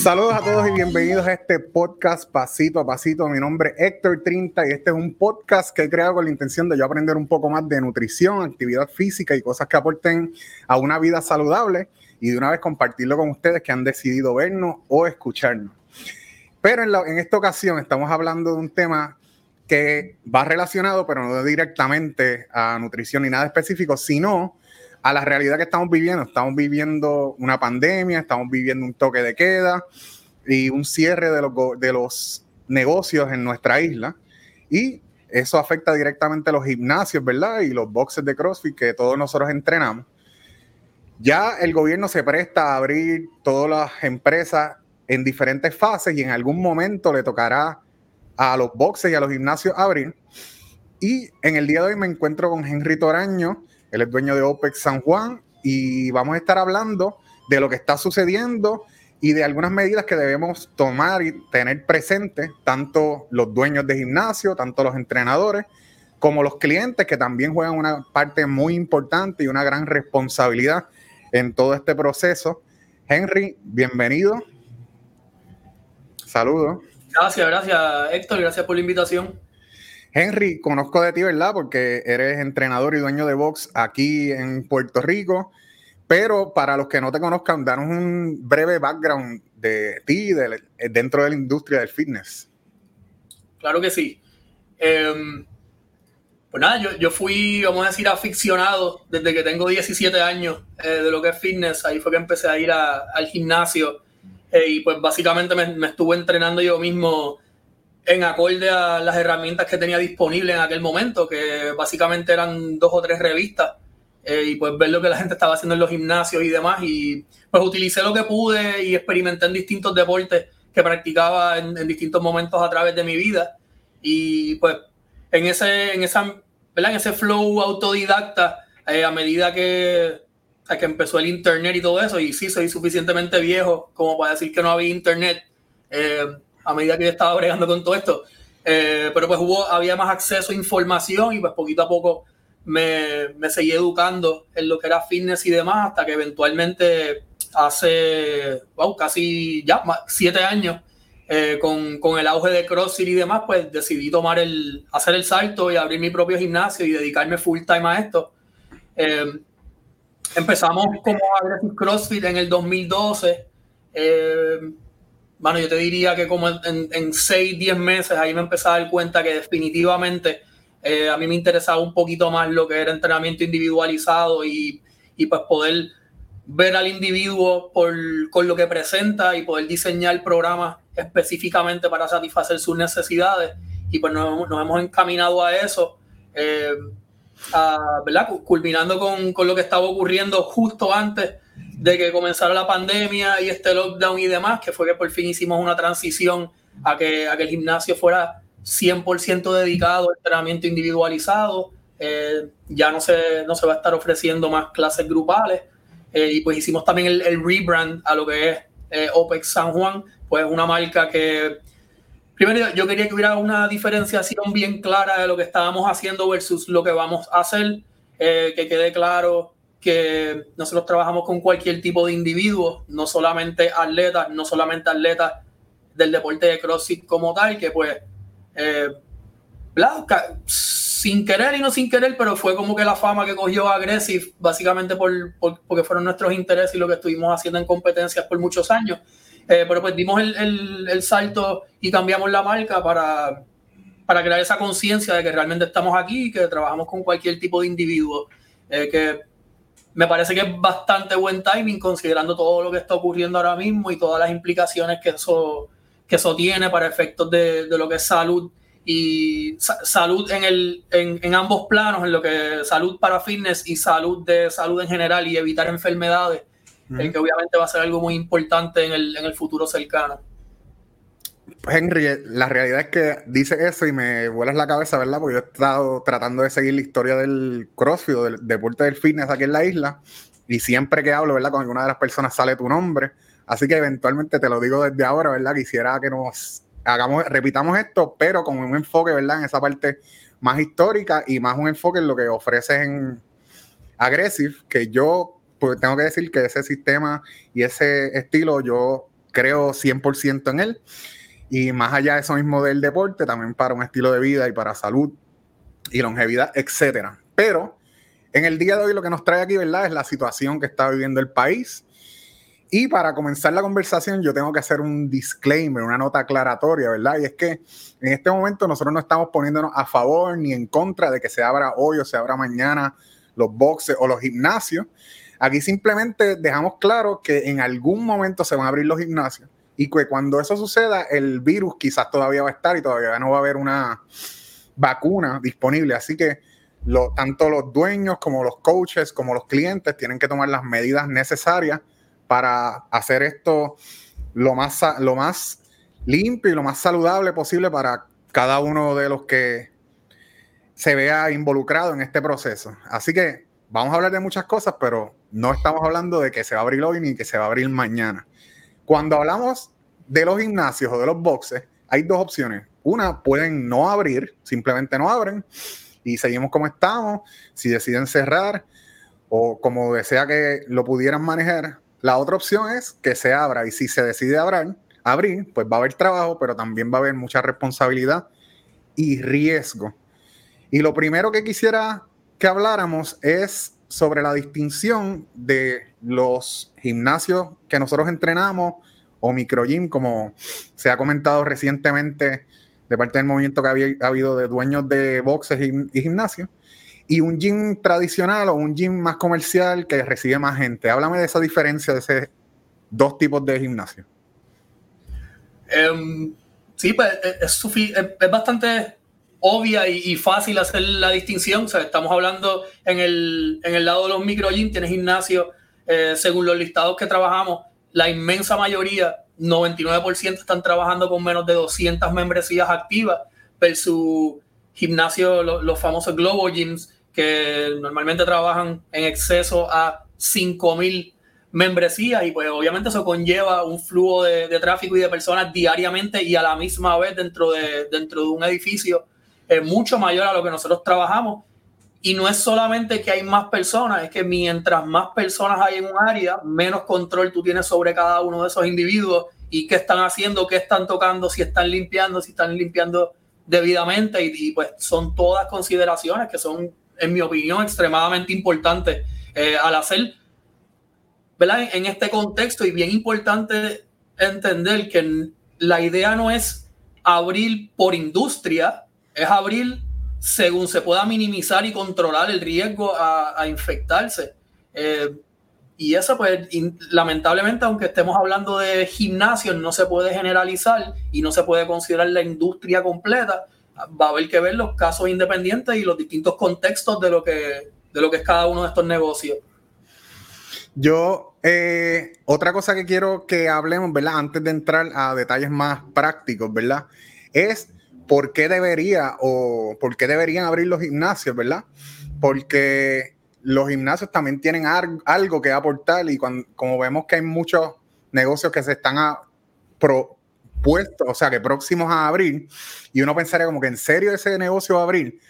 Saludos a todos y bienvenidos a este podcast Pasito a Pasito. Mi nombre es Héctor Trinta y este es un podcast que he creado con la intención de yo aprender un poco más de nutrición, actividad física y cosas que aporten a una vida saludable y de una vez compartirlo con ustedes que han decidido vernos o escucharnos. Pero en, en esta ocasión estamos hablando de un tema que va relacionado, pero no directamente a nutrición ni nada específico, sino a la realidad que estamos viviendo. Estamos viviendo una pandemia, estamos viviendo un toque de queda y un cierre de los, de los negocios en nuestra isla. Y eso afecta directamente a los gimnasios, ¿verdad? Y los boxes de CrossFit que todos nosotros entrenamos. Ya el gobierno se presta a abrir todas las empresas en diferentes fases y en algún momento le tocará a los boxes y a los gimnasios abrir. Y en el día de hoy me encuentro con Henry Toraño, él es dueño de OPEX San Juan y vamos a estar hablando de lo que está sucediendo y de algunas medidas que debemos tomar y tener presentes, tanto los dueños de gimnasio, tanto los entrenadores, como los clientes, que también juegan una parte muy importante y una gran responsabilidad en todo este proceso. Henry, bienvenido. Saludos. Gracias, gracias Héctor, gracias por la invitación. Henry, conozco de ti, ¿verdad? Porque eres entrenador y dueño de box aquí en Puerto Rico. Pero para los que no te conozcan, danos un breve background de ti dentro de la industria del fitness. Claro que sí. Em, pues nada, yo, fui, vamos a decir, aficionado desde que tengo 17 años eh, de lo que es fitness. Ahí fue que empecé a ir al gimnasio eh, y pues básicamente me, me estuve entrenando yo mismo en acorde a las herramientas que tenía disponibles en aquel momento, que básicamente eran dos o tres revistas, eh, y pues ver lo que la gente estaba haciendo en los gimnasios y demás, y pues utilicé lo que pude y experimenté en distintos deportes que practicaba en, distintos momentos a través de mi vida, y pues en ese, en esa, ¿verdad? En ese flow autodidacta, eh, a medida que, que empezó el internet y todo eso, y sí, soy suficientemente viejo como para decir que no había internet, eh, a medida que yo estaba bregando con todo esto. Eh, pero pues hubo, había más acceso a información y pues poquito a poco me, me seguí educando en lo que era fitness y demás hasta que eventualmente hace, wow, casi ya siete años eh, con, con, el auge de CrossFit y demás, pues decidí tomar el, hacer el salto y abrir mi propio gimnasio y dedicarme full time a esto. Eh, empezamos como Aggressive CrossFit en el 2012. Eh, bueno, yo te diría que como en, en 6, 10 meses ahí me empecé a dar cuenta que definitivamente eh, a mí me interesaba un poquito más lo que era entrenamiento individualizado y, y pues poder ver al individuo por, con lo que presenta y poder diseñar programas específicamente para satisfacer sus necesidades. Y pues nos, nos hemos encaminado a eso, eh, ¿verdad? Culminando con, con, lo que estaba ocurriendo justo antes de que comenzara la pandemia y este lockdown y demás, que fue que por fin hicimos una transición a que, a que el gimnasio fuera 100% dedicado al entrenamiento individualizado. Eh, ya no se, no se va a estar ofreciendo más clases grupales. Eh, y pues hicimos también el, rebrand a lo que es eh, OPEX San Juan, pues una marca que, primero yo quería que hubiera una diferenciación bien clara de lo que estábamos haciendo versus lo que vamos a hacer, que quede claro que nosotros trabajamos con cualquier tipo de individuo, no solamente atletas, no solamente atletas del deporte de CrossFit como tal, que pues, eh, sin querer y no sin querer, pero fue como que la fama que cogió Aggressive, básicamente por, porque fueron nuestros intereses y lo que estuvimos haciendo en competencias por muchos años. Eh, pero pues dimos el, el, salto y cambiamos la marca para, para crear esa conciencia de que realmente estamos aquí y que trabajamos con cualquier tipo de individuo. Eh, que me parece que es bastante buen timing considerando todo lo que está ocurriendo ahora mismo y todas las implicaciones que eso, que eso tiene para efectos de, de lo que es salud y salud en, el, en, en, ambos planos, en lo que salud para fitness y salud de salud en general y evitar enfermedades, que obviamente va a ser algo muy importante en el, en el futuro cercano. Henry, la realidad es que dice eso y me vuelas la cabeza, ¿verdad? Porque yo he estado tratando de seguir la historia del CrossFit o del deporte del fitness aquí en la isla y siempre que hablo, ¿verdad? Con alguna de las personas sale tu nombre. Así que eventualmente te lo digo desde ahora, ¿verdad? Quisiera que nos hagamos, repitamos esto, pero con un enfoque, ¿verdad? En esa parte más histórica y más un enfoque en lo que ofreces en Aggressive, que yo pues, tengo que decir que ese sistema y ese estilo yo creo 100% en él. Y más allá de eso mismo del deporte, también para un estilo de vida y para salud y longevidad, etcétera. Pero en el día de hoy lo que nos trae aquí, ¿verdad? Es la situación que está viviendo el país. Y para comenzar la conversación, yo tengo que hacer un disclaimer, una nota aclaratoria, ¿verdad? Y es que en este momento nosotros no estamos poniéndonos a favor ni en contra de que se abra hoy o se abra mañana los boxes o los gimnasios. Aquí simplemente dejamos claro que en algún momento se van a abrir los gimnasios y que cuando eso suceda, el virus quizás todavía va a estar y todavía no va a haber una vacuna disponible. Así que tanto los dueños como los coaches como los clientes tienen que tomar las medidas necesarias para hacer esto lo más, lo más limpio y lo más saludable posible para cada uno de los que se vea involucrado en este proceso. Así que vamos a hablar de muchas cosas, pero no estamos hablando de que se va a abrir hoy ni que se va a abrir mañana. Cuando hablamos de los gimnasios o de los boxes, hay dos opciones. Una, pueden no abrir, simplemente no abren y seguimos como estamos. Si deciden cerrar o como desea que lo pudieran manejar, la otra opción es que se abra y si se decide abrir, abrir, pues va a haber trabajo, pero también va a haber mucha responsabilidad y riesgo. Y lo primero que quisiera que habláramos es sobre la distinción de los gimnasios que nosotros entrenamos o microgym, como se ha comentado recientemente de parte del movimiento que ha habido de dueños de boxes y, gimnasios, y un gym tradicional o un gym más comercial que recibe más gente. Háblame de esa diferencia de esos dos tipos de gimnasio. Em, sí, pues es, es bastante obvia y, fácil hacer la distinción. O sea, estamos hablando en el, en el lado de los micro gym, tienes gimnasio, eh, según los listados que trabajamos, la inmensa mayoría, 99% están trabajando con menos de 200 membresías activas versus gimnasio, los, famosos Globo Gyms, que normalmente trabajan en exceso a 5000 membresías y pues obviamente eso conlleva un flujo de, de, tráfico y de personas diariamente y a la misma vez dentro de, dentro de un edificio es mucho mayor a lo que nosotros trabajamos. Y no es solamente que hay más personas, es que mientras más personas hay en un área, menos control tú tienes sobre cada uno de esos individuos y qué están haciendo, qué están tocando, si están limpiando, si están limpiando debidamente. Y, pues son todas consideraciones que son, en mi opinión, extremadamente importantes eh, al hacer, ¿verdad? En este contexto y bien importante entender que la idea no es abrir por industria, es abrir según se pueda minimizar y controlar el riesgo a, infectarse. Eh, y eso, pues, lamentablemente, aunque estemos hablando de gimnasios, no se puede generalizar y no se puede considerar la industria completa. Va a haber que ver los casos independientes y los distintos contextos de lo que, de lo que es cada uno de estos negocios. Yo, eh, otra cosa que quiero que hablemos, ¿verdad? Antes de entrar a detalles más prácticos, ¿verdad? Es ¿por qué debería o por qué deberían abrir los gimnasios, verdad? Porque los gimnasios también tienen algo que aportar y como vemos que hay muchos negocios que se están a propuestos, o sea, que próximos a abrir, y uno pensaría como que en serio ese negocio va a abrir,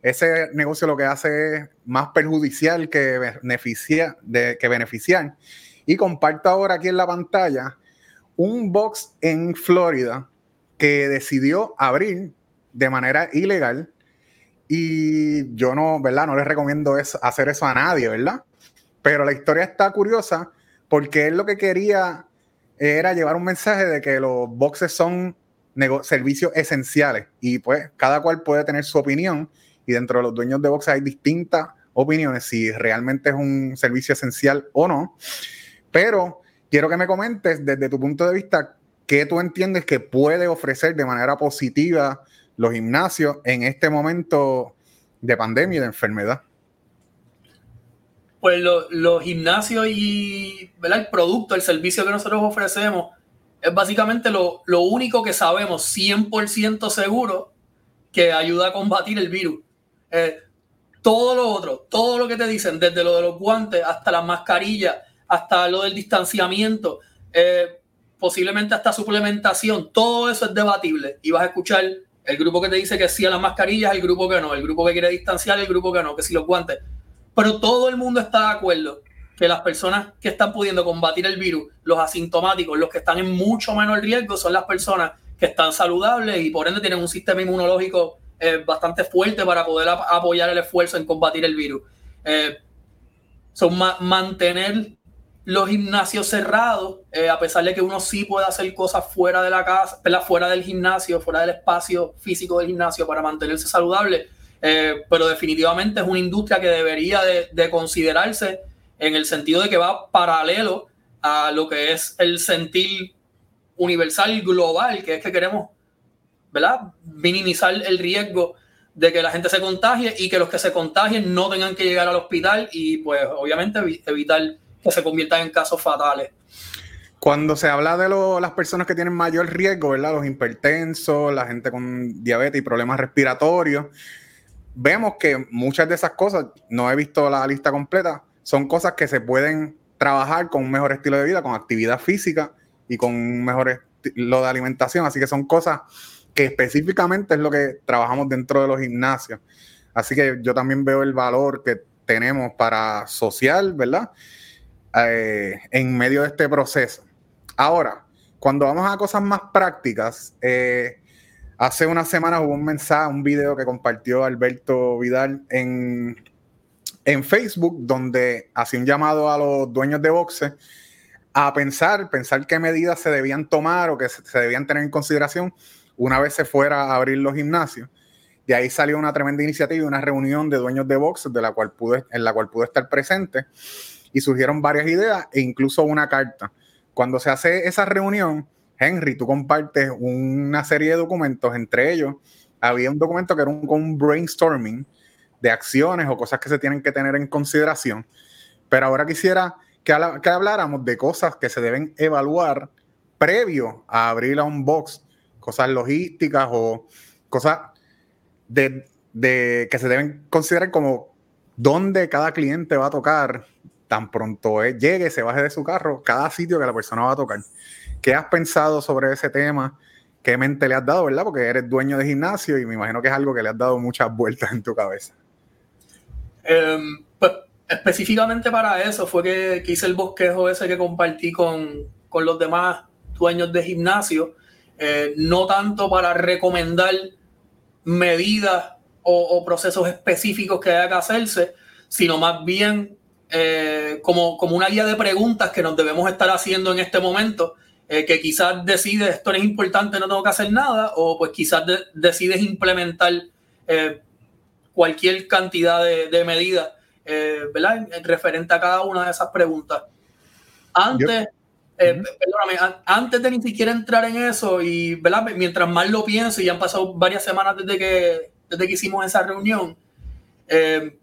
ese negocio lo que hace es más perjudicial que, beneficia, de, que beneficiar. Y comparto ahora aquí en la pantalla un box en Florida que decidió abrir de manera ilegal y yo no, ¿verdad? No les recomiendo hacer eso a nadie, ¿verdad? Pero la historia está curiosa porque él lo que quería era llevar un mensaje de que los boxes son servicios esenciales y pues cada cual puede tener su opinión y dentro de los dueños de boxes hay distintas opiniones si realmente es un servicio esencial o no. Pero quiero que me comentes desde tu punto de vista ¿qué tú entiendes que puede ofrecer de manera positiva los gimnasios en este momento de pandemia y de enfermedad? Pues los gimnasios y el producto, el servicio que nosotros ofrecemos es básicamente lo, único que sabemos 100% seguro que ayuda a combatir el virus. Eh, todo lo otro, todo lo que te dicen, desde lo de los guantes hasta las mascarillas, hasta lo del distanciamiento, eh, posiblemente hasta suplementación, todo eso es debatible y vas a escuchar el grupo que te dice que sí a las mascarillas, el grupo que no, el grupo que quiere distanciar, el grupo que no, que sí los guantes. Pero todo el mundo está de acuerdo que las personas que están pudiendo combatir el virus, los asintomáticos, los que están en mucho menor riesgo, son las personas que están saludables y por ende tienen un sistema inmunológico eh, bastante fuerte para poder apoyar el esfuerzo en combatir el virus. Eh, son mantener los gimnasios cerrados, eh, a pesar de que uno sí puede hacer cosas fuera de la casa, fuera del gimnasio, fuera del espacio físico del gimnasio para mantenerse saludable, eh, pero definitivamente es una industria que debería de, considerarse en el sentido de que va paralelo a lo que es el sentir universal global, que es que queremos ¿verdad? minimizar el riesgo de que la gente se contagie y que los que se contagien no tengan que llegar al hospital y pues obviamente evitar que se conviertan en casos fatales. Cuando se habla de las personas que tienen mayor riesgo, ¿verdad? Los hipertensos, la gente con diabetes y problemas respiratorios, vemos que muchas de esas cosas, no he visto la lista completa, son cosas que se pueden trabajar con un mejor estilo de vida, con actividad física y con un mejor estilo de alimentación. Así que son cosas que específicamente es lo que trabajamos dentro de los gimnasios. Así que yo también veo el valor que tenemos para social, ¿verdad? Eh, en medio de este proceso. Ahora, cuando vamos a cosas más prácticas, eh, hace unas semanas hubo un mensaje, un video que compartió Alberto Vidal en, en Facebook, donde hacía un llamado a los dueños de boxe a pensar, pensar qué medidas se debían tomar o que se, debían tener en consideración una vez se fuera a abrir los gimnasios. De ahí salió una tremenda iniciativa, una reunión de dueños de boxe de la cual pude, en la cual pude estar presente y surgieron varias ideas e incluso una carta. Cuando se hace esa reunión, Henry, tú compartes una serie de documentos, entre ellos había un documento que era un, brainstorming de acciones o cosas que se tienen que tener en consideración, pero ahora quisiera que, habláramos de cosas que se deben evaluar previo a abrir a un box, cosas logísticas o cosas de, de, que se deben considerar como dónde cada cliente va a tocar tan pronto llegue, se baje de su carro, cada sitio que la persona va a tocar. ¿Qué has pensado sobre ese tema? ¿Qué mente le has dado, verdad? Porque eres dueño de gimnasio y me imagino que es algo que le has dado muchas vueltas en tu cabeza. Em, pues específicamente para eso fue que, hice el bosquejo ese que compartí con, los demás dueños de gimnasio, eh, no tanto para recomendar medidas o, o, procesos específicos que haya que hacerse, sino más bien eh, como, como una guía de preguntas que nos debemos estar haciendo en este momento, eh, que quizás decides esto no es importante, no tengo que hacer nada, o pues quizás decides implementar eh, cualquier cantidad de, medidas, ¿verdad? referente a cada una de esas preguntas. Antes, perdóname, antes de ni siquiera entrar en eso, y ¿verdad? mientras más lo pienso, y ya han pasado varias semanas desde que, desde que hicimos esa reunión, eh,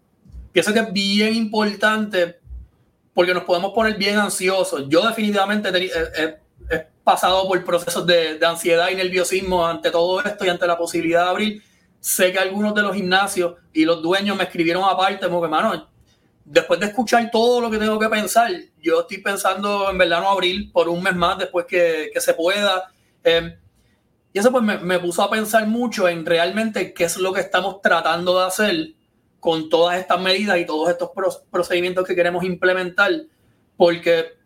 pienso que es bien importante porque nos podemos poner bien ansiosos. Yo definitivamente he, pasado por procesos de, ansiedad y nerviosismo ante todo esto y ante la posibilidad de abrir. Sé que algunos de los gimnasios y los dueños me escribieron aparte, como que, mano, después de escuchar todo lo que tengo que pensar, yo estoy pensando en verdad no abrir por un mes más después que, se pueda. Em, y eso pues me, me, puso a pensar mucho en realmente qué es lo que estamos tratando de hacer con todas estas medidas y todos estos procedimientos que queremos implementar, porque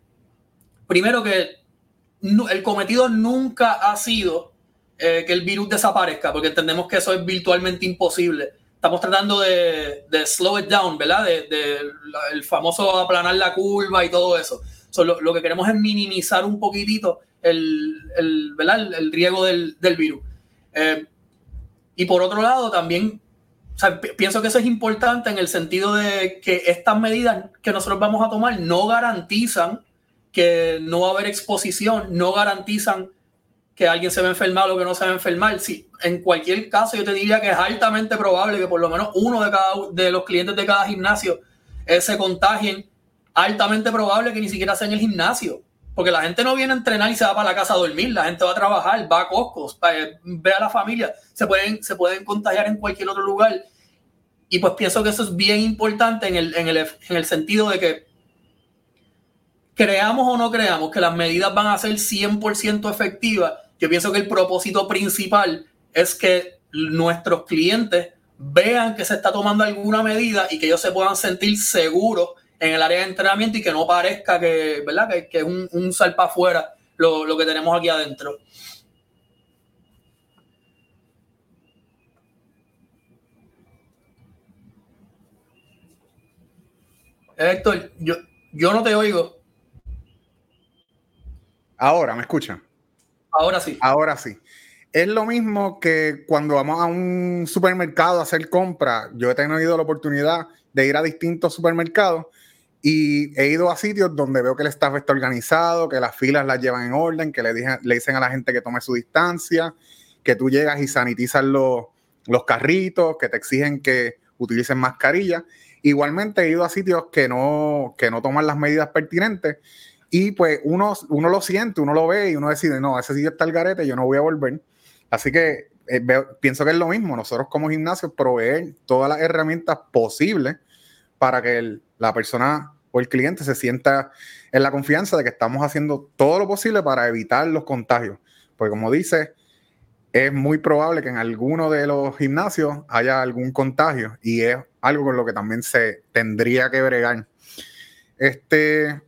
primero que el cometido nunca ha sido eh, que el virus desaparezca, porque entendemos que eso es virtualmente imposible. Estamos tratando de, slow it down, ¿verdad? De, el famoso aplanar la curva y todo eso. lo, que queremos es minimizar un poquitito el, el, ¿verdad? el, riesgo del, virus. Eh, y por otro lado, también pienso que eso es importante en el sentido de que estas medidas que nosotros vamos a tomar no garantizan que no va a haber exposición, no garantizan que alguien se va a enfermar o que no se va a enfermar. Sí, en cualquier caso, yo te diría que es altamente probable que por lo menos uno de cada de los clientes de cada gimnasio eh, se contagien. Altamente probable que ni siquiera sea en el gimnasio. Porque la gente no viene a entrenar y se va para la casa a dormir, la gente va a trabajar, va a Costco, ve a la familia, se pueden, se pueden contagiar en cualquier otro lugar. Y pues pienso que eso es bien importante en el, en el, en el sentido de que creamos o no creamos que las medidas van a ser 100% efectivas, yo pienso que el propósito principal es que nuestros clientes vean que se está tomando alguna medida y que ellos se puedan sentir seguros en el área de entrenamiento y que no parezca que, ¿verdad? que, es un, un salpa afuera lo, lo que tenemos aquí adentro. Héctor, yo, yo no te oigo. Ahora, ¿me escuchan? Ahora sí. Ahora sí. Es lo mismo que cuando vamos a un supermercado a hacer compras. Yo he tenido la oportunidad de ir a distintos supermercados y he ido a sitios donde veo que el staff está organizado, que las filas las llevan en orden, que le, le dicen a la gente que tome su distancia, que tú llegas y sanitizas los, los carritos, que te exigen que utilicen mascarilla. Igualmente he ido a sitios que no, que no toman las medidas pertinentes y pues uno, uno lo siente, uno lo ve y uno decide, no, ese sitio está el garete, yo no voy a volver. Así que eh, pienso que es lo mismo, nosotros como gimnasio proveer todas las herramientas posibles para que la persona o el cliente se sienta en la confianza de que estamos haciendo todo lo posible para evitar los contagios. Porque como dice, es muy probable que en alguno de los gimnasios haya algún contagio y es algo con lo que también se tendría que bregar. Este,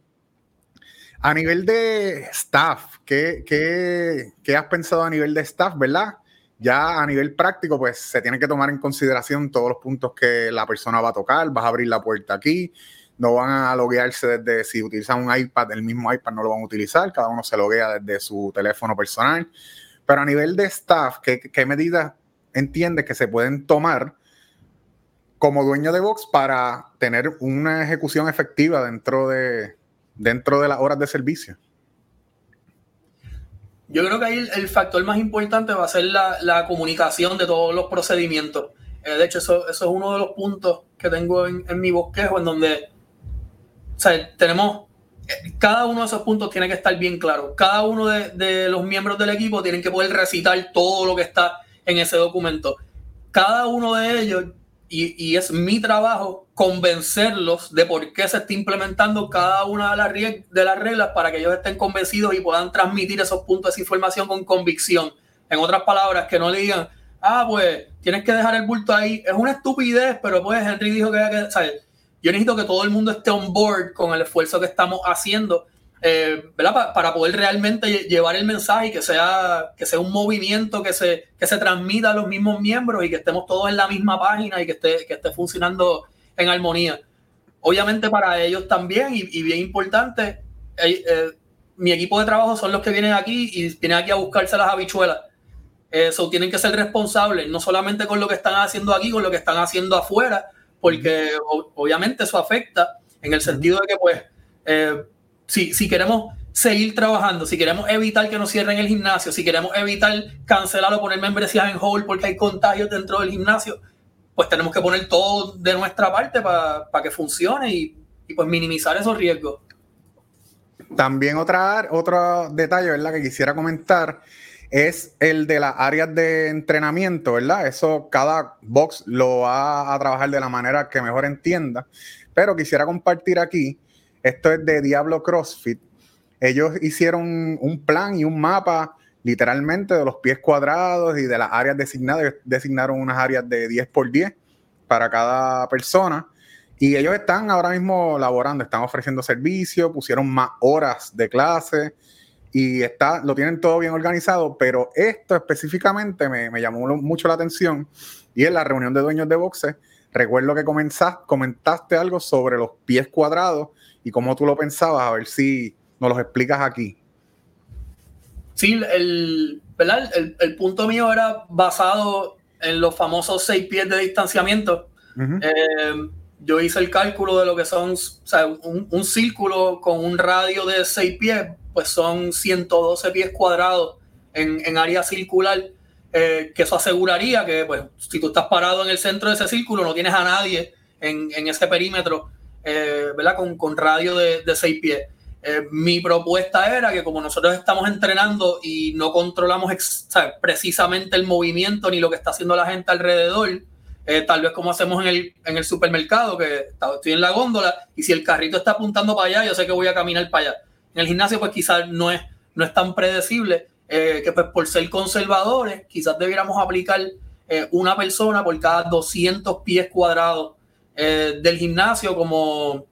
a nivel de staff, ¿qué, qué, has pensado a nivel de staff, verdad? Ya a nivel práctico, pues se tiene que tomar en consideración todos los puntos que la persona va a tocar, vas a abrir la puerta aquí, no van a loguearse desde, si utilizan un iPad, el mismo iPad no lo van a utilizar, cada uno se loguea desde su teléfono personal pero a nivel de staff, ¿qué, medidas entiendes que se pueden tomar como dueño de Vox para tener una ejecución efectiva dentro de, dentro de las horas de servicio? Yo creo que ahí el, factor más importante va a ser la, comunicación de todos los procedimientos. Eh, de hecho, eso, eso, es uno de los puntos que tengo en, en mi bosquejo, en donde o sea, tenemos cada uno de esos puntos tiene que estar bien claro. Cada uno de, los miembros del equipo tienen que poder recitar todo lo que está en ese documento. Cada uno de ellos, y, es mi trabajo, convencerlos de por qué se está implementando cada una de las, de las reglas para que ellos estén convencidos y puedan transmitir esos puntos, esa información con convicción. En otras palabras, que no le digan, ah, pues tienes que dejar el bulto ahí. Es una estupidez, pero pues Henry dijo que, que ¿sabes? yo necesito que todo el mundo esté on board con el esfuerzo que estamos haciendo, eh, ¿verdad? para poder realmente llevar el mensaje y que sea, que sea un movimiento que se, que se transmita a los mismos miembros y que estemos todos en la misma página y que esté, que esté funcionando en armonía. Obviamente para ellos también, y, bien importante, eh, eh, mi equipo de trabajo son los que vienen aquí y vienen aquí a buscarse las habichuelas. Eso tienen que ser responsables, no solamente con lo que están haciendo aquí, con lo que están haciendo afuera, porque obviamente eso afecta en el sentido de que, pues, eh, si, si queremos seguir trabajando, si queremos evitar que nos cierren el gimnasio, si queremos evitar cancelar o poner membresías en hold porque hay contagios dentro del gimnasio, pues tenemos que poner todo de nuestra parte para que funcione y, y, pues minimizar esos riesgos. También otra, otro detalle, ¿verdad? Que quisiera comentar es el de las áreas de entrenamiento, ¿verdad? Eso cada box lo va a trabajar de la manera que mejor entienda. Pero quisiera compartir aquí, esto es de Diablo CrossFit. Ellos hicieron un plan y un mapa literalmente de los pies cuadrados y de las áreas designadas. Designaron unas áreas de 10 por 10 para cada persona. Y ellos están ahora mismo laborando, están ofreciendo servicios, pusieron más horas de clase y está, lo tienen todo bien organizado, pero esto específicamente me, me llamó mucho la atención y en la reunión de dueños de boxe, recuerdo que comentaste algo sobre los pies cuadrados y cómo tú lo pensabas, a ver si nos los explicas aquí. Sí, el, ¿verdad? el, punto mío era basado en los famosos seis pies de distanciamiento. Eh, yo hice el cálculo de lo que son un, un, círculo con un radio de seis pies pues son 112 pies cuadrados en, área circular, eh, que eso aseguraría que, pues, si tú estás parado en el centro de ese círculo, no tienes a nadie en, ese perímetro, eh, ¿verdad? Con, radio de, de 6 pies. Eh, mi propuesta era que como nosotros estamos entrenando y no controlamos precisamente el movimiento ni lo que está haciendo la gente alrededor, tal vez como hacemos en el, en el supermercado, que estoy en la góndola y si el carrito está apuntando para allá, yo sé que voy a caminar para allá. En el gimnasio, pues quizás no es, no es tan predecible, eh, que pues por ser conservadores, quizás debiéramos aplicar eh, una persona por cada 200 pies cuadrados eh, del gimnasio como,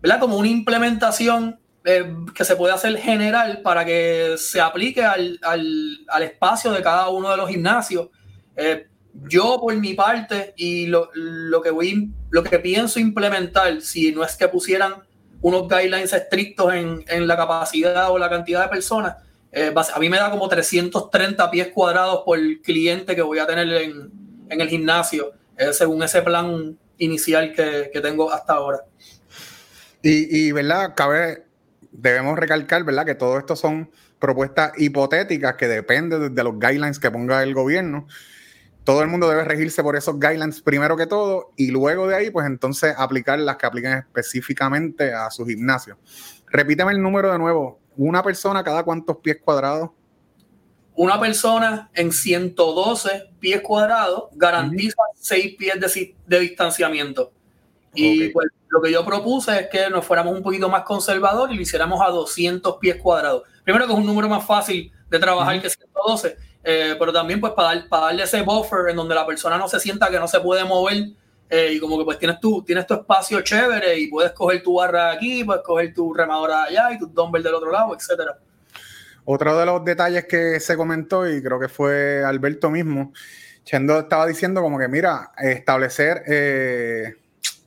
¿verdad? Como una implementación eh, que se puede hacer general para que se aplique al, al, espacio de cada uno de los gimnasios. Eh, yo por mi parte y lo, lo, que voy, lo que pienso implementar, si no es que pusieran unos guidelines estrictos en, en la capacidad o la cantidad de personas, eh, a mí me da como 330 pies cuadrados por cliente que voy a tener en, en el gimnasio, según ese plan inicial que, que tengo hasta ahora. Y, y, ¿verdad? Cabe debemos recalcar, ¿verdad?, que todo esto son propuestas hipotéticas que dependen de los guidelines que ponga el gobierno. Todo el mundo debe regirse por esos guidelines primero que todo y luego de ahí, pues entonces aplicar las que apliquen específicamente a su gimnasio. Repíteme el número de nuevo. ¿Una persona cada cuántos pies cuadrados? Una persona en 112 pies cuadrados garantiza 6 pies de, de distanciamiento. Y pues lo que yo propuse es que nos fuéramos un poquito más conservador y lo hiciéramos a 200 pies cuadrados. Primero que es un número más fácil de trabajar que 112, eh, pero también pues para, para, darle ese buffer en donde la persona no se sienta que no se puede mover eh, y como que pues tienes tu, tienes tu espacio chévere y puedes coger tu barra aquí, puedes coger tu remadora allá y tu dumbbell del otro lado, etcétera. Otro de los detalles que se comentó y creo que fue Alberto mismo, Chendo estaba diciendo como que mira, establecer... Eh,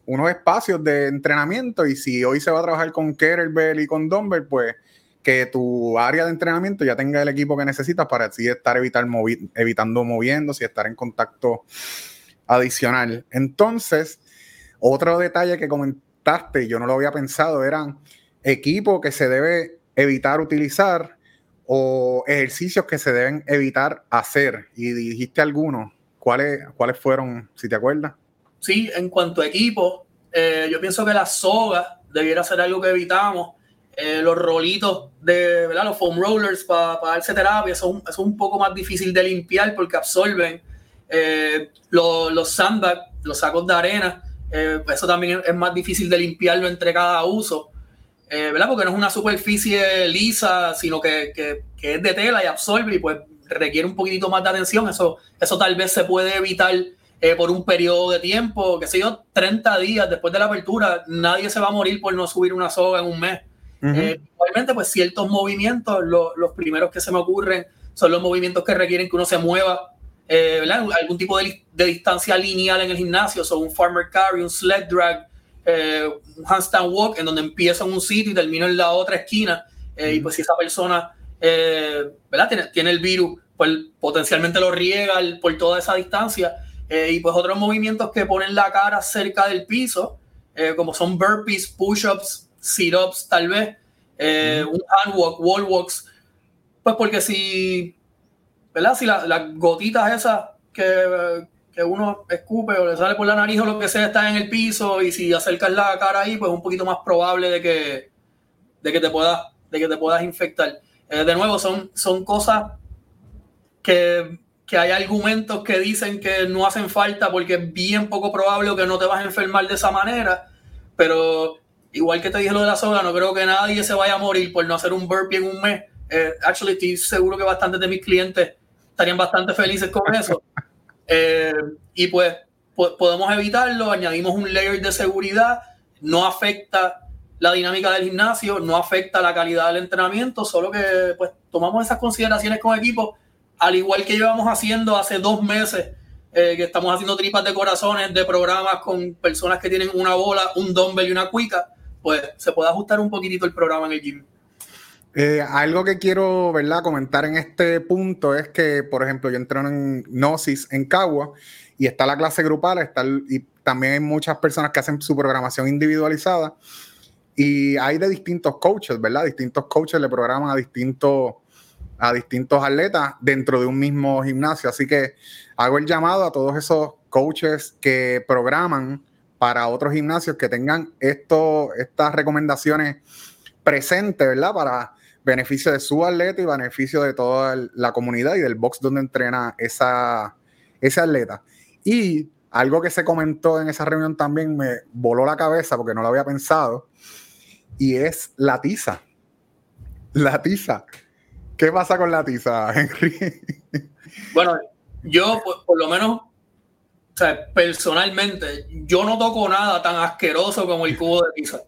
unos espacios de entrenamiento y si hoy se va a trabajar con kettlebell y con dumbbell, pues que tu área de entrenamiento ya tenga el equipo que necesitas para así estar evitar evitando moviéndose y estar en contacto adicional. Entonces, otro detalle que comentaste, yo no lo había pensado, eran equipos que se debe evitar utilizar o ejercicios que se deben evitar hacer. Y dijiste algunos. ¿Cuáles, ¿Cuáles fueron, si te acuerdas? Sí, en cuanto a equipo, eh, yo pienso que la soga debiera ser algo que evitamos. Eh, los rolitos de. Los foam rollers para darse terapia, eso es, un, poco más difícil de limpiar porque absorben eh, los, los sandbags, los sacos de arena. eso también es, más difícil de limpiarlo entre cada uso. ¿Verdad? Porque no es una superficie lisa, sino que, que, que, es de tela y absorbe y pues requiere un poquitito más de atención. Eso, eso tal vez se puede evitar eh, por un periodo de tiempo, que sé yo, 30 días después de la apertura, nadie se va a morir por no subir una soga en un mes. Eh, igualmente, pues ciertos movimientos, los primeros que se me ocurren son los movimientos que requieren que uno se mueva, eh, Algún tipo de, distancia lineal en el gimnasio, son un farmer carry, un sled drag, un handstand walk, en donde empiezo en un sitio y termino en la otra esquina. Y pues si esa persona, ¿verdad? Tiene, tiene el virus, pues potencialmente lo riega por toda esa distancia eh, y pues otros movimientos que ponen la cara cerca del piso, eh, como son burpees, push-ups, sit-ups, tal vez, eh, un handwalk, wall walks. Pues porque si, ¿verdad? Si las gotitas esas que, que, uno escupe o le sale por la nariz o lo que sea está en el piso y si acercas la cara ahí, pues es un poquito más probable de que, de que, te, puedas, de que te puedas infectar. de nuevo, son, son cosas que que hay argumentos que dicen que no hacen falta porque es bien poco probable que no te vas a enfermar de esa manera, pero igual que te dije lo de la soga, no creo que nadie se vaya a morir por no hacer un burpee en un mes. Eh, actually, estoy seguro que bastantes de mis clientes estarían bastante felices con eso. Eh, y pues podemos evitarlo, añadimos un layer de seguridad, no afecta la dinámica del gimnasio, no afecta la calidad del entrenamiento, solo que pues tomamos esas consideraciones con equipo al igual que llevamos haciendo hace dos meses, eh, que estamos haciendo tripas de corazones de programas con personas que tienen una bola, un dumbbell y una cuica, pues se puede ajustar un poquitito el programa en el gym. Eh, algo que quiero ¿verdad? comentar en este punto es que, por ejemplo, yo entreno en Gnosis en Cagua y está la clase grupal, está y también hay muchas personas que hacen su programación individualizada y hay de distintos coaches, ¿verdad? Distintos coaches le programan a distintos a distintos atletas dentro de un mismo gimnasio. Así que hago el llamado a todos esos coaches que programan para otros gimnasios que tengan esto, estas recomendaciones presentes, ¿verdad? Para beneficio de su atleta y beneficio de toda la comunidad y del box donde entrena esa, ese atleta. Y algo que se comentó en esa reunión también me voló la cabeza porque no lo había pensado, y es la tiza. La tiza. ¿Qué pasa con la tiza, Henry? Bueno, yo por, lo menos, o sea, personalmente, yo no toco nada tan asqueroso como el cubo de tiza.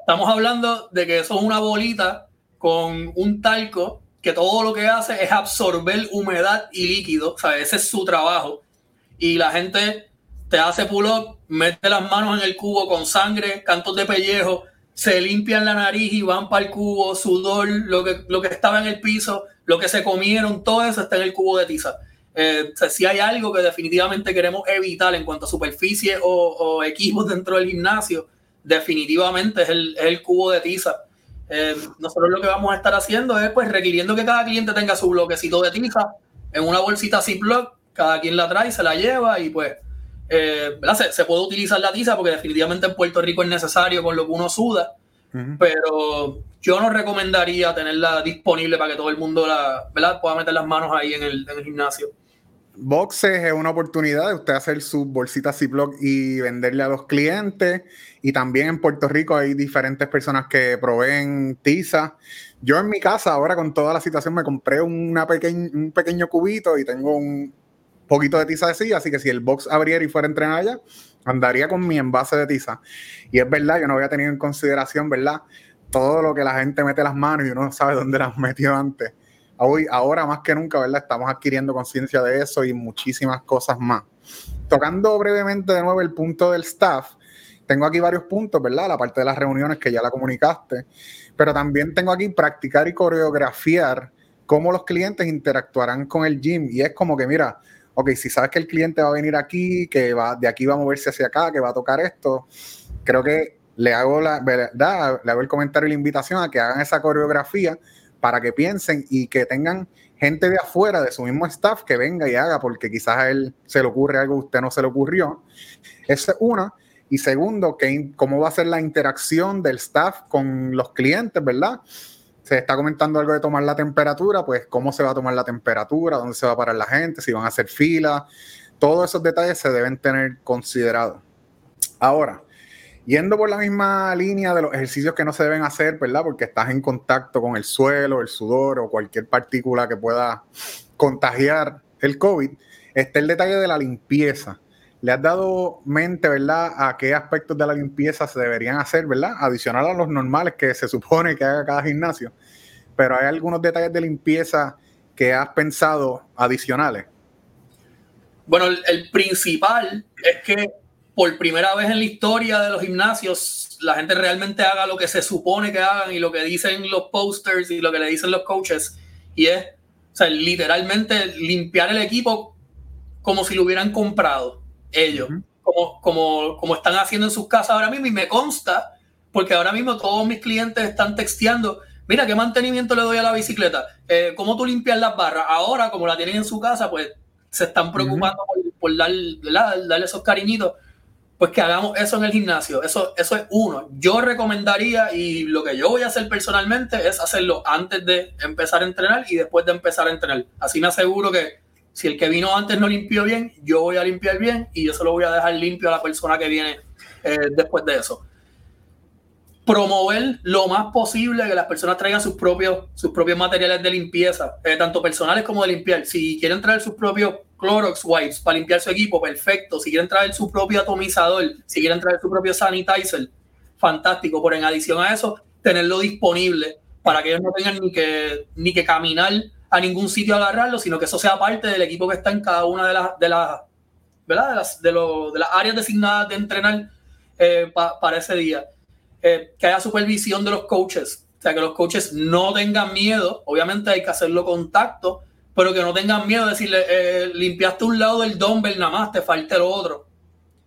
estamos hablando de que eso es una bolita con un talco que todo lo que hace es absorber humedad y líquido, o sea, ese es su trabajo. Y la gente te hace pull-up, mete las manos en el cubo con sangre, cantos de pellejo, se limpian la nariz y van para el cubo, sudor, lo que, lo que estaba en el piso, lo que se comieron, todo eso está en el cubo de tiza. Eh, si hay algo que definitivamente queremos evitar en cuanto a superficie o, equipos dentro del gimnasio, definitivamente es el, es el cubo de tiza. Eh, nosotros lo que vamos a estar haciendo es pues requiriendo que cada cliente tenga su bloquecito de tiza en una bolsita Ziploc, cada quien la trae, se la lleva y pues eh, se, puede utilizar la tiza porque definitivamente en Puerto Rico es necesario con lo que uno suda, pero yo no recomendaría tenerla disponible para que todo el mundo la, pueda meter las manos ahí en el, en el gimnasio. Boxes es una oportunidad de usted hacer su bolsita Ziploc y venderle a los clientes. Y también en Puerto Rico hay diferentes personas que proveen tiza. Yo en mi casa, ahora con toda la situación, me compré un pequeño cubito y tengo un poquito de tiza de sí, así que si el box abriera y fuera a entrenar allá, andaría con mi envase de tiza. Y es verdad, yo no había tenido en consideración, ¿verdad? Todo lo que la gente mete las manos y uno no sabe dónde las metió antes hoy, ahora más que nunca, ¿verdad? Estamos adquiriendo conciencia de eso y muchísimas cosas más. Tocando brevemente de nuevo el punto del staff, tengo aquí varios puntos, ¿verdad? La parte de las reuniones que ya la comunicaste, pero también tengo aquí practicar y coreografiar cómo los clientes interactuarán con el gym. Y es como que, mira, ok, si sabes que el cliente va a venir aquí, que va de aquí va a moverse hacia acá, que va a tocar esto, creo que le hago la verdad, le hago el comentario y la invitación a que hagan esa coreografía para que piensen y que tengan gente de afuera, de su mismo staff, que venga y haga, porque quizás a él se le ocurre algo que a usted no se le ocurrió. Esa es una. Y segundo, que, cómo va a ser la interacción del staff con los clientes, ¿verdad? Se está comentando algo de tomar la temperatura, pues cómo se va a tomar la temperatura, dónde se va a parar la gente, si van a hacer fila. Todos esos detalles se deben tener considerados. Ahora, Yendo por la misma línea de los ejercicios que no se deben hacer, ¿verdad? Porque estás en contacto con el suelo, el sudor o cualquier partícula que pueda contagiar el COVID, está el detalle de la limpieza. ¿Le has dado mente, verdad, a qué aspectos de la limpieza se deberían hacer, verdad? Adicional a los normales que se supone que haga cada gimnasio. Pero hay algunos detalles de limpieza que has pensado adicionales. Bueno, el principal es que por primera vez en la historia de los gimnasios, la gente realmente haga lo que se supone que hagan y lo que dicen los posters y lo que le dicen los coaches. Y es, o sea, literalmente limpiar el equipo como si lo hubieran comprado ellos, como, como, como están haciendo en sus casas ahora mismo. Y me consta, porque ahora mismo todos mis clientes están texteando, mira, ¿qué mantenimiento le doy a la bicicleta? Eh, ¿Cómo tú limpias las barras? Ahora, como la tienen en su casa, pues se están preocupando por, darle esos cariñitos pues que hagamos eso en el gimnasio. Eso, eso es uno. Yo recomendaría y lo que yo voy a hacer personalmente es hacerlo antes de empezar a entrenar y después de empezar a entrenar. Así me aseguro que si el que vino antes no limpió bien, yo voy a limpiar bien y yo se lo voy a dejar limpio a la persona que viene eh, después de eso. Promover lo más posible que las personas traigan sus propios, sus propios materiales de limpieza, eh, tanto personales como de limpiar. Si quieren traer sus propios Clorox wipes para limpiar su equipo, perfecto. Si quieren traer su propio atomizador, si quieren traer su propio sanitizer, fantástico. Pero en adición a eso, tenerlo disponible para que ellos no tengan ni que, ni que caminar a ningún sitio a agarrarlo, sino que eso sea parte del equipo que está en cada una de las, de las, ¿verdad? De las, de, de las áreas designadas de entrenar eh, para ese día. Eh, que haya supervisión de los coaches, o sea, que los coaches no tengan miedo, obviamente hay que hacerlo con tacto, pero que no tengan miedo de decirle, eh, limpiaste un lado del dumbbell nada más, te falta el otro.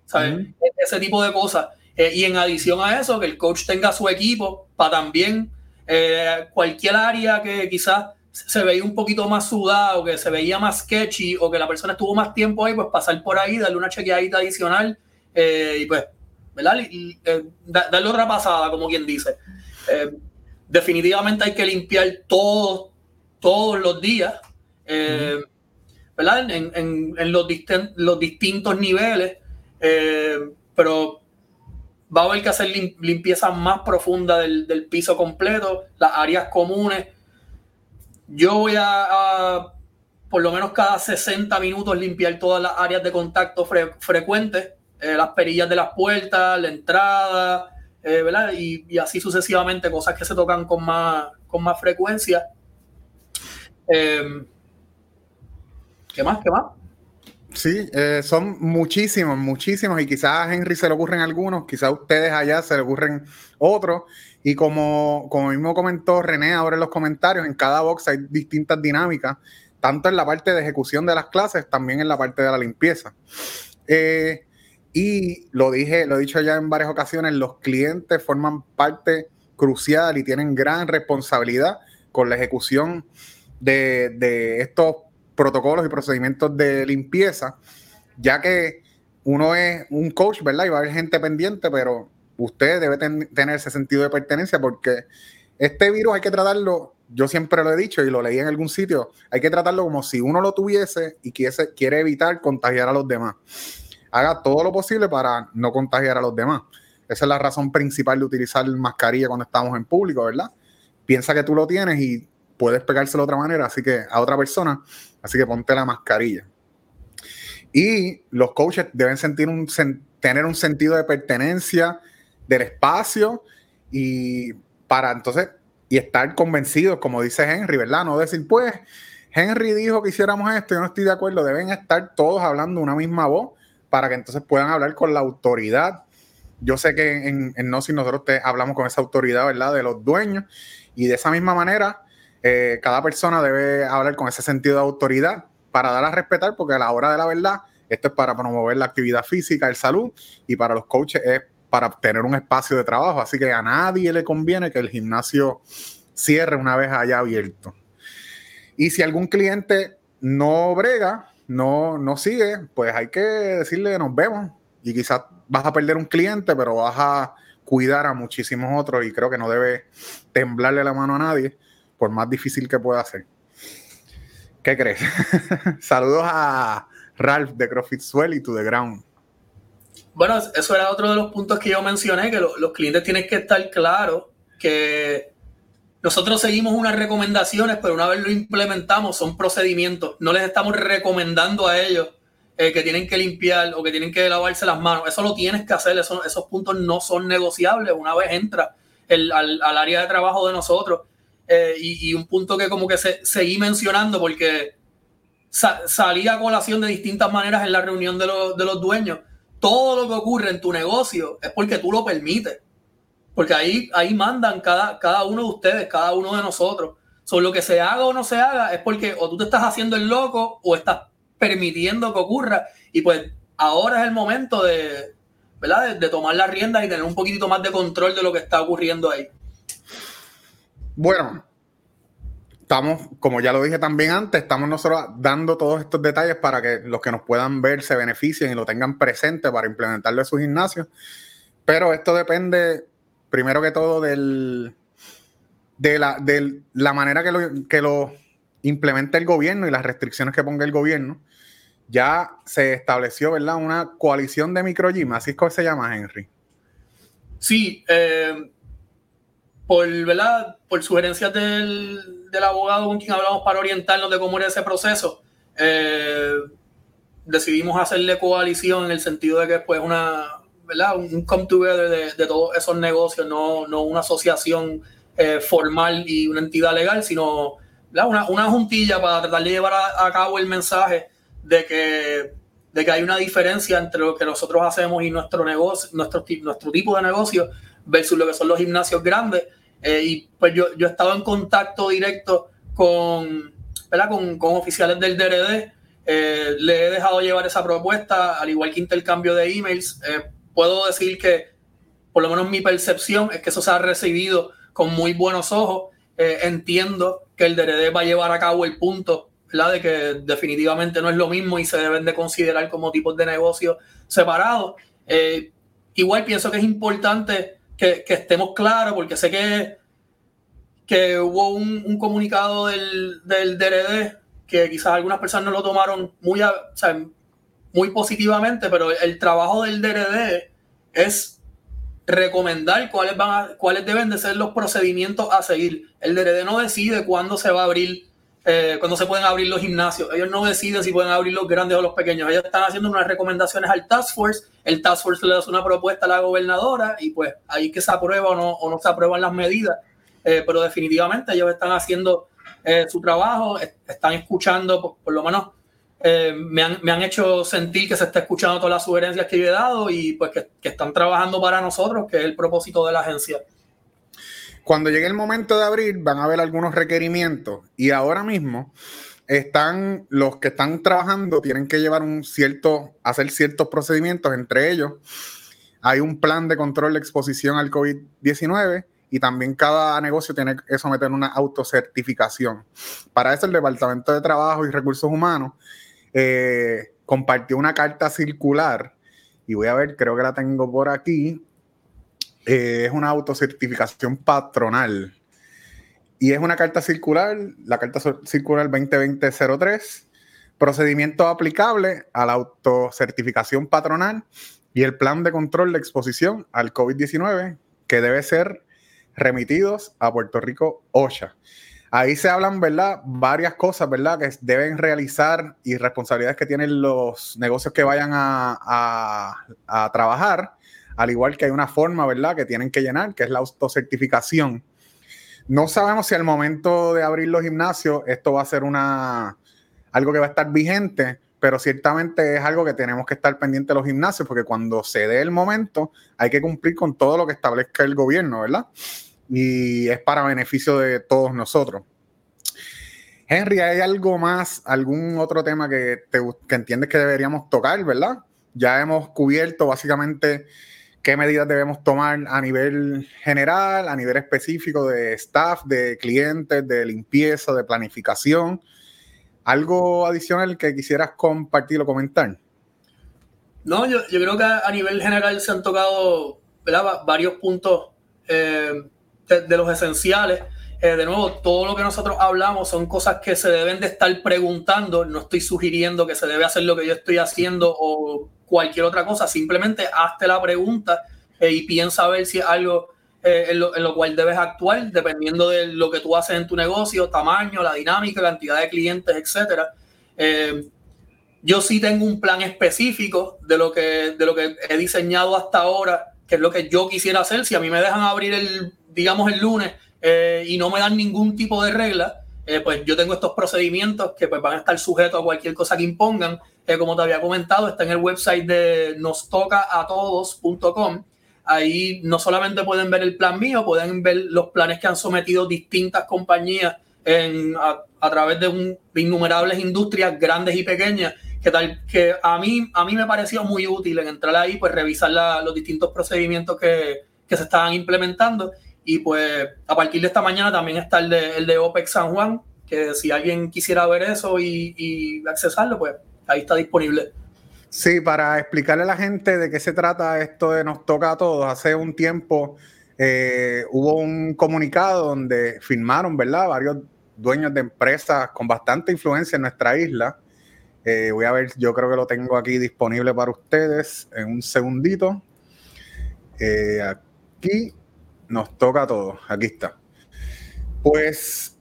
¿Sabes? E-, ese tipo de cosas. Eh, y en adición a eso, que el coach tenga su equipo para también eh, cualquier área que quizás se veía un poquito más sudado, que se veía más sketchy o que la persona estuvo más tiempo ahí, pues pasar por ahí, darle una chequeadita adicional y pues, ¿verdad? Y, darle otra pasada, como quien dice. definitivamente hay que limpiar todo, todos los días eh, ¿verdad? En, los, los, distintos niveles, eh, pero va a haber que hacer limpieza más profunda del, piso completo, las áreas comunes. Yo voy a, por lo menos cada 60 minutos limpiar todas las áreas de contacto frecuentes, eh, las perillas de las puertas, la entrada, ¿verdad? Y, así sucesivamente, cosas que se tocan con más, con más frecuencia. ¿Qué más? ¿Qué más? Sí, eh, son muchísimos, muchísimos, y quizás a Henry se le ocurren algunos, quizás a ustedes allá se le ocurren otros, y como, como mismo comentó René ahora en los comentarios, en cada box hay distintas dinámicas, tanto en la parte de ejecución de las clases, también en la parte de la limpieza. Eh, y lo dije, lo he dicho ya en varias ocasiones, los clientes forman parte crucial y tienen gran responsabilidad con la ejecución de, de estos protocolos y procedimientos de limpieza, ya que uno es un coach, ¿verdad? Y va a haber gente pendiente, pero usted debe tener ese sentido de pertenencia porque este virus hay que tratarlo, yo siempre lo he dicho y lo leí en algún sitio, hay que tratarlo como si uno lo tuviese y quiere, quiere evitar contagiar a los demás. Haga todo lo posible para no contagiar a los demás. Esa es la razón principal de utilizar mascarilla cuando estamos en público, ¿verdad? Piensa que tú lo tienes y puedes pegárselo de otra manera, así que a otra persona, así que ponte la mascarilla. Y los coaches deben sentir un, tener un sentido de pertenencia del espacio y para entonces y estar convencidos, como dice Henry, ¿verdad? No decir, pues, Henry dijo que hiciéramos esto, yo no estoy de acuerdo, deben estar todos hablando una misma voz para que entonces puedan hablar con la autoridad. Yo sé que en, en No Si nosotros te hablamos con esa autoridad, ¿verdad? De los dueños y de esa misma manera eh, cada persona debe hablar con ese sentido de autoridad para dar a respetar, porque a la hora de la verdad, esto es para promover la actividad física, el salud, y para los coaches es para tener un espacio de trabajo. Así que a nadie le conviene que el gimnasio cierre una vez haya abierto. Y si algún cliente no brega, no, no sigue, pues hay que decirle nos vemos. Y quizás vas a perder un cliente, pero vas a cuidar a muchísimos otros y creo que no debe temblarle la mano a nadie por más difícil que pueda ser. ¿Qué crees? Saludos a Ralph de CrossFit Swell y to the Ground. Bueno, eso era otro de los puntos que yo mencioné, que los clientes tienen que estar claros que nosotros seguimos unas recomendaciones, pero una vez lo implementamos son procedimientos. No les estamos recomendando a ellos eh, que tienen que limpiar o que tienen que lavarse las manos. Eso lo tienes que hacer, esos puntos no son negociables una vez entra al área de trabajo de nosotros. Eh, y, un punto que como que se, seguí mencionando porque salí a colación de distintas maneras en la reunión de, los, de los dueños. Todo lo que ocurre en tu negocio es porque tú lo permites. Porque ahí, ahí mandan cada, cada uno de ustedes, cada uno de nosotros. Sobre lo que se haga o no se haga es porque o tú te estás haciendo el loco o estás permitiendo que ocurra. Y pues ahora es el momento de, ¿verdad? de tomar las riendas y tener un poquitito más de control de lo que está ocurriendo ahí. Bueno, estamos, como ya lo dije también antes, estamos nosotros dando todos estos detalles para que los que nos puedan ver se beneficien y lo tengan presente para implementarlo en su gimnasio. Pero esto depende, primero que todo, del, de, la, de la manera que lo, que lo implemente el gobierno y las restricciones que ponga el gobierno. Ya se estableció, ¿verdad? Una coalición de microgym, así es como se llama, Henry. Sí, eh, por, ¿verdad? por sugerencias del, del, abogado con quien hablamos para orientarnos de cómo era ese proceso, eh, decidimos hacerle coalición en el sentido de que pues una, ¿verdad? un come together de, de todos esos negocios, no, no una asociación eh, formal y una entidad legal, sino una, una, juntilla para tratar de llevar a, cabo el mensaje de que, de que hay una diferencia entre lo que nosotros hacemos y nuestro negocio, nuestro, nuestro tipo de negocio versus lo que son los gimnasios grandes eh, y pues yo, yo he estado en contacto directo con, con, con oficiales del DRD. Eh, le he dejado llevar esa propuesta, al igual que intercambio de emails. Eh, puedo decir que, por lo menos mi percepción, es que eso se ha recibido con muy buenos ojos. entiendo que el DRD va a llevar a cabo el punto ¿verdad? de que definitivamente no es lo mismo y se deben de considerar como tipos de negocios separados. igual pienso que es importante que, estemos claros, porque sé que, que hubo un, comunicado del, del, DRD que quizás algunas personas no lo tomaron muy, muy positivamente, pero el, trabajo del DRD es recomendar cuáles, van cuáles deben de ser los procedimientos a seguir. El DRD no decide cuándo se va a abrir eh, cuando se pueden abrir los gimnasios. Ellos no deciden si pueden abrir los grandes o los pequeños. Ellos están haciendo unas recomendaciones al Task Force. El Task Force le da una propuesta a la gobernadora y pues ahí que se aprueba o no, se aprueban las medidas. Eh, pero definitivamente ellos están haciendo eh, su trabajo, están escuchando, por, lo menos me han, me, han, hecho sentir que se está escuchando todas las sugerencias que yo he dado y pues que están trabajando para nosotros, que es el propósito de la agencia. Cuando llegue el momento de abrir, van a haber algunos requerimientos y ahora mismo están los que están trabajando tienen que llevar un cierto, hacer ciertos procedimientos, entre ellos hay un plan de control de exposición al COVID-19 y también cada negocio tiene que someter una autocertificación. Para eso el Departamento de Trabajo y Recursos Humanos eh, compartió una carta circular y voy a ver, creo que la tengo por aquí, eh, es una autocertificación patronal. Y es una carta circular, la carta circular 2020-03, procedimiento aplicable a la autocertificación patronal y el plan de control de exposición al COVID-19 que debe ser remitidos a Puerto Rico OSHA. Ahí se hablan, ¿verdad? Varias cosas, ¿verdad? Que deben realizar y responsabilidades que tienen los negocios que vayan a, a trabajar al igual que hay una forma, ¿verdad?, que tienen que llenar, que es la autocertificación. No sabemos si al momento de abrir los gimnasios esto va a ser una algo que va a estar vigente, pero ciertamente es algo que tenemos que estar pendiente de los gimnasios, porque cuando se dé el momento hay que cumplir con todo lo que establezca el gobierno, ¿verdad? Y es para beneficio de todos nosotros. Henry, ¿hay algo más, algún otro tema que, te, que entiendes que deberíamos tocar, verdad? Ya hemos cubierto básicamente qué medidas debemos tomar a nivel general, a nivel específico de staff, de clientes, de limpieza, de planificación. ¿Algo adicional que quisieras compartir o comentar? No, yo, creo que a nivel general se han tocado varios puntos eh, de, los esenciales. Eh, de nuevo, todo lo que nosotros hablamos son cosas que se deben de estar preguntando. No estoy sugiriendo que se debe hacer lo que yo estoy haciendo o cualquier otra cosa, simplemente hazte la pregunta eh, y piensa a ver si es algo eh, en, lo, cual debes actuar, dependiendo de lo que tú haces en tu negocio, tamaño, la dinámica, cantidad de clientes, etc. Eh, yo sí tengo un plan específico de lo, que, de lo que he diseñado hasta ahora, que es lo que yo quisiera hacer. Si a mí me dejan abrir el, digamos, el lunes y no me dan ningún tipo de regla, pues yo tengo estos procedimientos que pues, van a estar sujetos a cualquier cosa que impongan como te había comentado, está en el website de nostocaatodos.com. Ahí no solamente pueden ver el plan mío, pueden ver los planes que han sometido distintas compañías en, a, través de, un, innumerables industrias grandes y pequeñas, que, tal, que a, mí, a mí me pareció muy útil en entrar ahí, pues revisar los distintos procedimientos que, que, se estaban implementando. Y pues a partir de esta mañana también está el de, el de OPEX San Juan, que si alguien quisiera ver eso y, y accesarlo, pues ahí está disponible. Sí, para explicarle a la gente de qué se trata esto de Nos Toca a Todos, hace un tiempo eh, hubo un comunicado donde firmaron, ¿verdad? Varios dueños de empresas con bastante influencia en nuestra isla. Eh, voy a ver, yo creo que lo tengo aquí disponible para ustedes en un segundito. Eh, aquí nos toca a todos, aquí está. Pues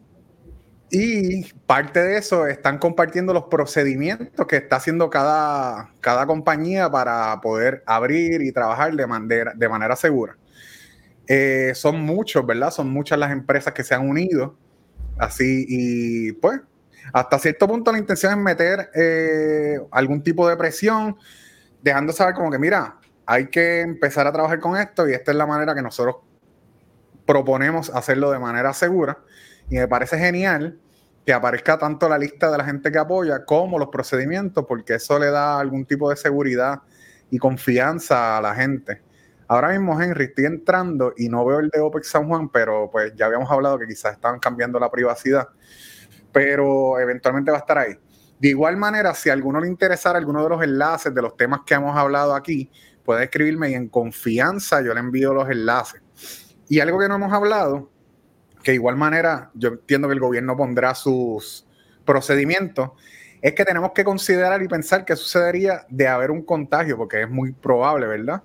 y parte de eso están compartiendo los procedimientos que está haciendo cada, cada compañía para poder abrir y trabajar de manera, de manera segura. Eh, son muchos, ¿verdad? Son muchas las empresas que se han unido. Así, y pues, hasta cierto punto la intención es meter eh, algún tipo de presión, dejando saber como que, mira, hay que empezar a trabajar con esto y esta es la manera que nosotros proponemos hacerlo de manera segura y me parece genial que aparezca tanto la lista de la gente que apoya como los procedimientos, porque eso le da algún tipo de seguridad y confianza a la gente. Ahora mismo, Henry, estoy entrando y no veo el de OPEX San Juan, pero pues ya habíamos hablado que quizás estaban cambiando la privacidad, pero eventualmente va a estar ahí. De igual manera, si a alguno le interesara alguno de los enlaces de los temas que hemos hablado aquí, puede escribirme y en confianza yo le envío los enlaces. Y algo que no hemos hablado que igual manera yo entiendo que el gobierno pondrá sus procedimientos, es que tenemos que considerar y pensar qué sucedería de haber un contagio, porque es muy probable, ¿verdad?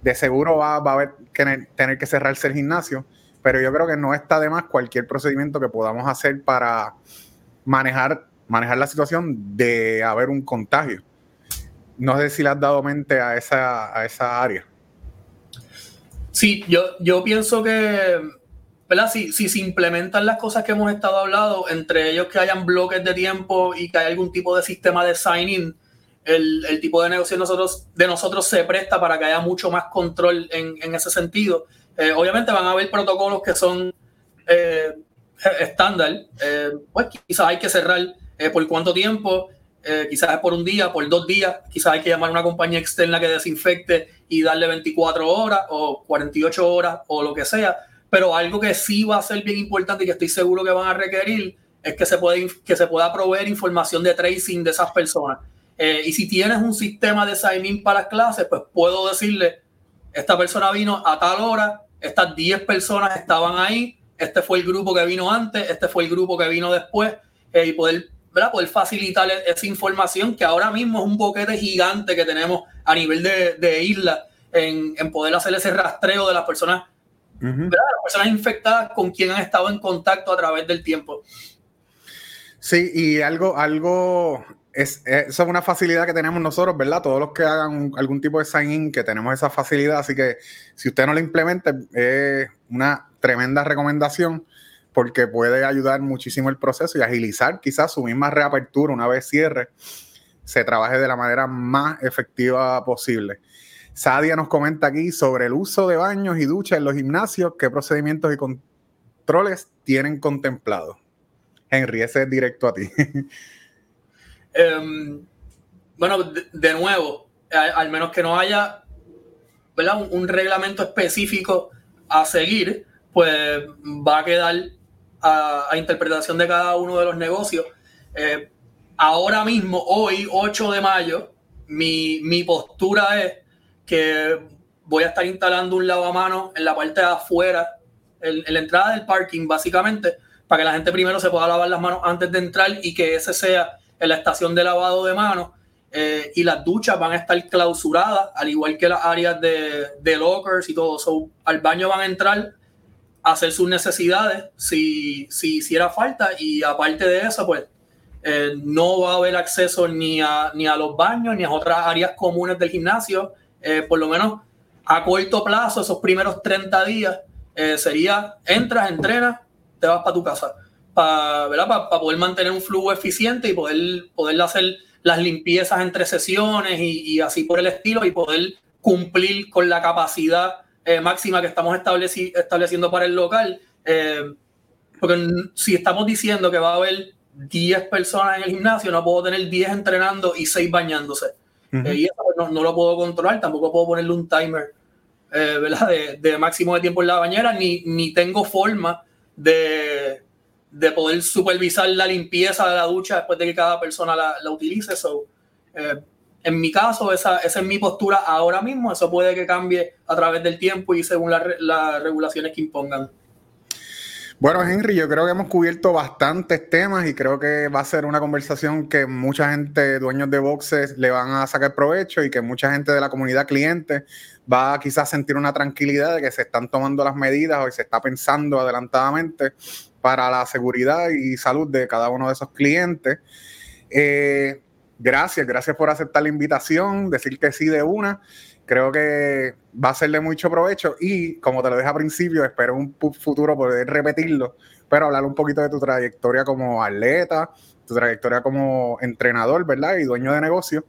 De seguro va, a haber que tener que cerrarse el gimnasio, pero yo creo que no está de más cualquier procedimiento que podamos hacer para manejar, manejar la situación de haber un contagio. No sé si le has dado mente a esa, a esa área. Sí, yo, yo pienso que, ¿verdad? Si, si se implementan las cosas que hemos estado hablando, entre ellos que hayan bloques de tiempo y que haya algún tipo de sistema de sign-in, el, el, tipo de negocio de nosotros, de nosotros se presta para que haya mucho más control en, en ese sentido. Eh, obviamente van a haber protocolos que son eh, estándar, eh, pues quizás hay que cerrar por cuánto tiempo, eh, quizás es por un día, por dos días, quizás hay que llamar a una compañía externa que desinfecte y darle 24 horas o 48 horas o lo que sea, pero algo que sí va a ser bien importante y que estoy seguro que van a requerir es que se, puede, que se pueda proveer información de tracing de esas personas. y si tienes un sistema de sign-in para las clases, pues puedo decirle, esta persona vino a tal hora, estas 10 personas estaban ahí, este fue el grupo que vino antes, este fue el grupo que vino después, eh, y poder, ¿verdad? poder facilitar esa información que ahora mismo es un boquete gigante que tenemos a nivel de, de isla en, en, poder hacer ese rastreo de las personas, uh -huh. las personas infectadas con quien han estado en contacto a través del tiempo. Sí, y algo, algo es, esa es una facilidad que tenemos nosotros, ¿verdad? Todos los que hagan algún tipo de sign-in, que tenemos esa facilidad, así que si usted no la implementa, es una tremenda recomendación porque puede ayudar muchísimo el proceso y agilizar quizás su misma reapertura una vez cierre, se trabaje de la manera más efectiva posible. Sadia nos comenta aquí sobre el uso de baños y duchas en los gimnasios, qué procedimientos y controles tienen contemplados. Henry, ese es directo a ti. um, bueno, de, nuevo, al, menos que no haya un reglamento específico a seguir, pues va a quedar a, interpretación de cada uno de los negocios. Eh, ahora mismo, hoy, 8 de mayo, mi, mi, postura es que voy a estar instalando un lavamanos en la parte de afuera, en, la entrada del parking, básicamente, para que la gente primero se pueda lavar las manos antes de entrar y que ese sea en la estación de lavado de manos. Eh, y las duchas van a estar clausuradas, al igual que las áreas de, de lockers y todo. So, al baño van a entrar hacer sus necesidades si, si hiciera falta y aparte de eso, pues eh, no va a haber acceso ni a, ni a los baños ni a otras áreas comunes del gimnasio. Eh, por lo menos a corto plazo, esos primeros 30 días, eh, sería entras, entrenas, te vas para tu casa. Para pa, pa poder mantener un flujo eficiente y poder, poder hacer las limpiezas entre sesiones y, y, así por el estilo y poder cumplir con la capacidad eh, máxima que estamos estableci estableciendo para el local. Eh, porque si estamos diciendo que va a haber 10 personas en el gimnasio, no puedo tener 10 entrenando y 6 bañándose. Uh -huh. eh, y eso no, no, lo puedo controlar, tampoco puedo ponerle un timer ¿verdad? De, de, máximo de tiempo en la bañera, ni, ni tengo forma de, de poder supervisar la limpieza de la ducha después de que cada persona la, la utilice. So, eh, en mi caso, esa, esa, es mi postura ahora mismo. Eso puede que cambie a través del tiempo y según las la regulaciones que impongan. Bueno, Henry, yo creo que hemos cubierto bastantes temas y creo que va a ser una conversación que mucha gente, dueños de boxes, le van a sacar provecho y que mucha gente de la comunidad cliente va a quizás sentir una tranquilidad de que se están tomando las medidas o se está pensando adelantadamente para la seguridad y salud de cada uno de esos clientes. Eh, gracias, gracias por aceptar la invitación, decir que sí de una. Creo que va a ser de mucho provecho y, como te lo dije al principio, espero un futuro poder repetirlo, pero hablar un poquito de tu trayectoria como atleta, tu trayectoria como entrenador, ¿verdad? Y dueño de negocio.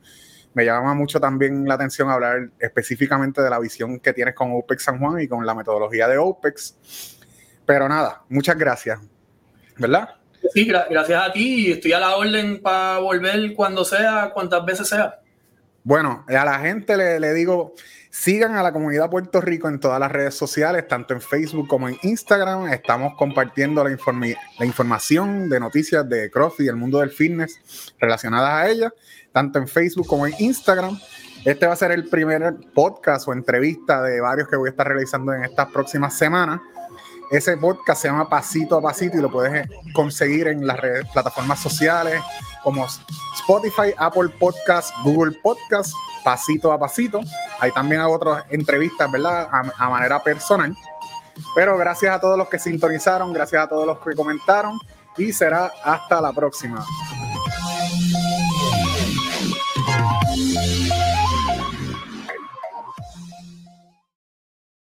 Me llama mucho también la atención hablar específicamente de la visión que tienes con OPEX San Juan y con la metodología de OPEX. Pero nada, muchas gracias, ¿verdad? Sí, gracias a ti y estoy a la orden para volver cuando sea, cuantas veces sea. Bueno, a la gente le, digo, sigan a la comunidad Puerto Rico en todas las redes sociales, tanto en Facebook como en Instagram. Estamos compartiendo la, la información de noticias de CrossFit y el mundo del fitness relacionadas a ella, tanto en Facebook como en Instagram. Este va a ser el primer podcast o entrevista de varios que voy a estar realizando en estas próximas semanas. Ese podcast se llama Pasito a Pasito y lo puedes eh, conseguir en las redes, plataformas sociales como Spotify, Apple Podcast, Google Podcast, Pasito a Pasito. Ahí también hago otras entrevistas, ¿verdad? A, a manera personal. Pero gracias a todos los que sintonizaron, gracias a todos los que comentaron y será hasta la próxima.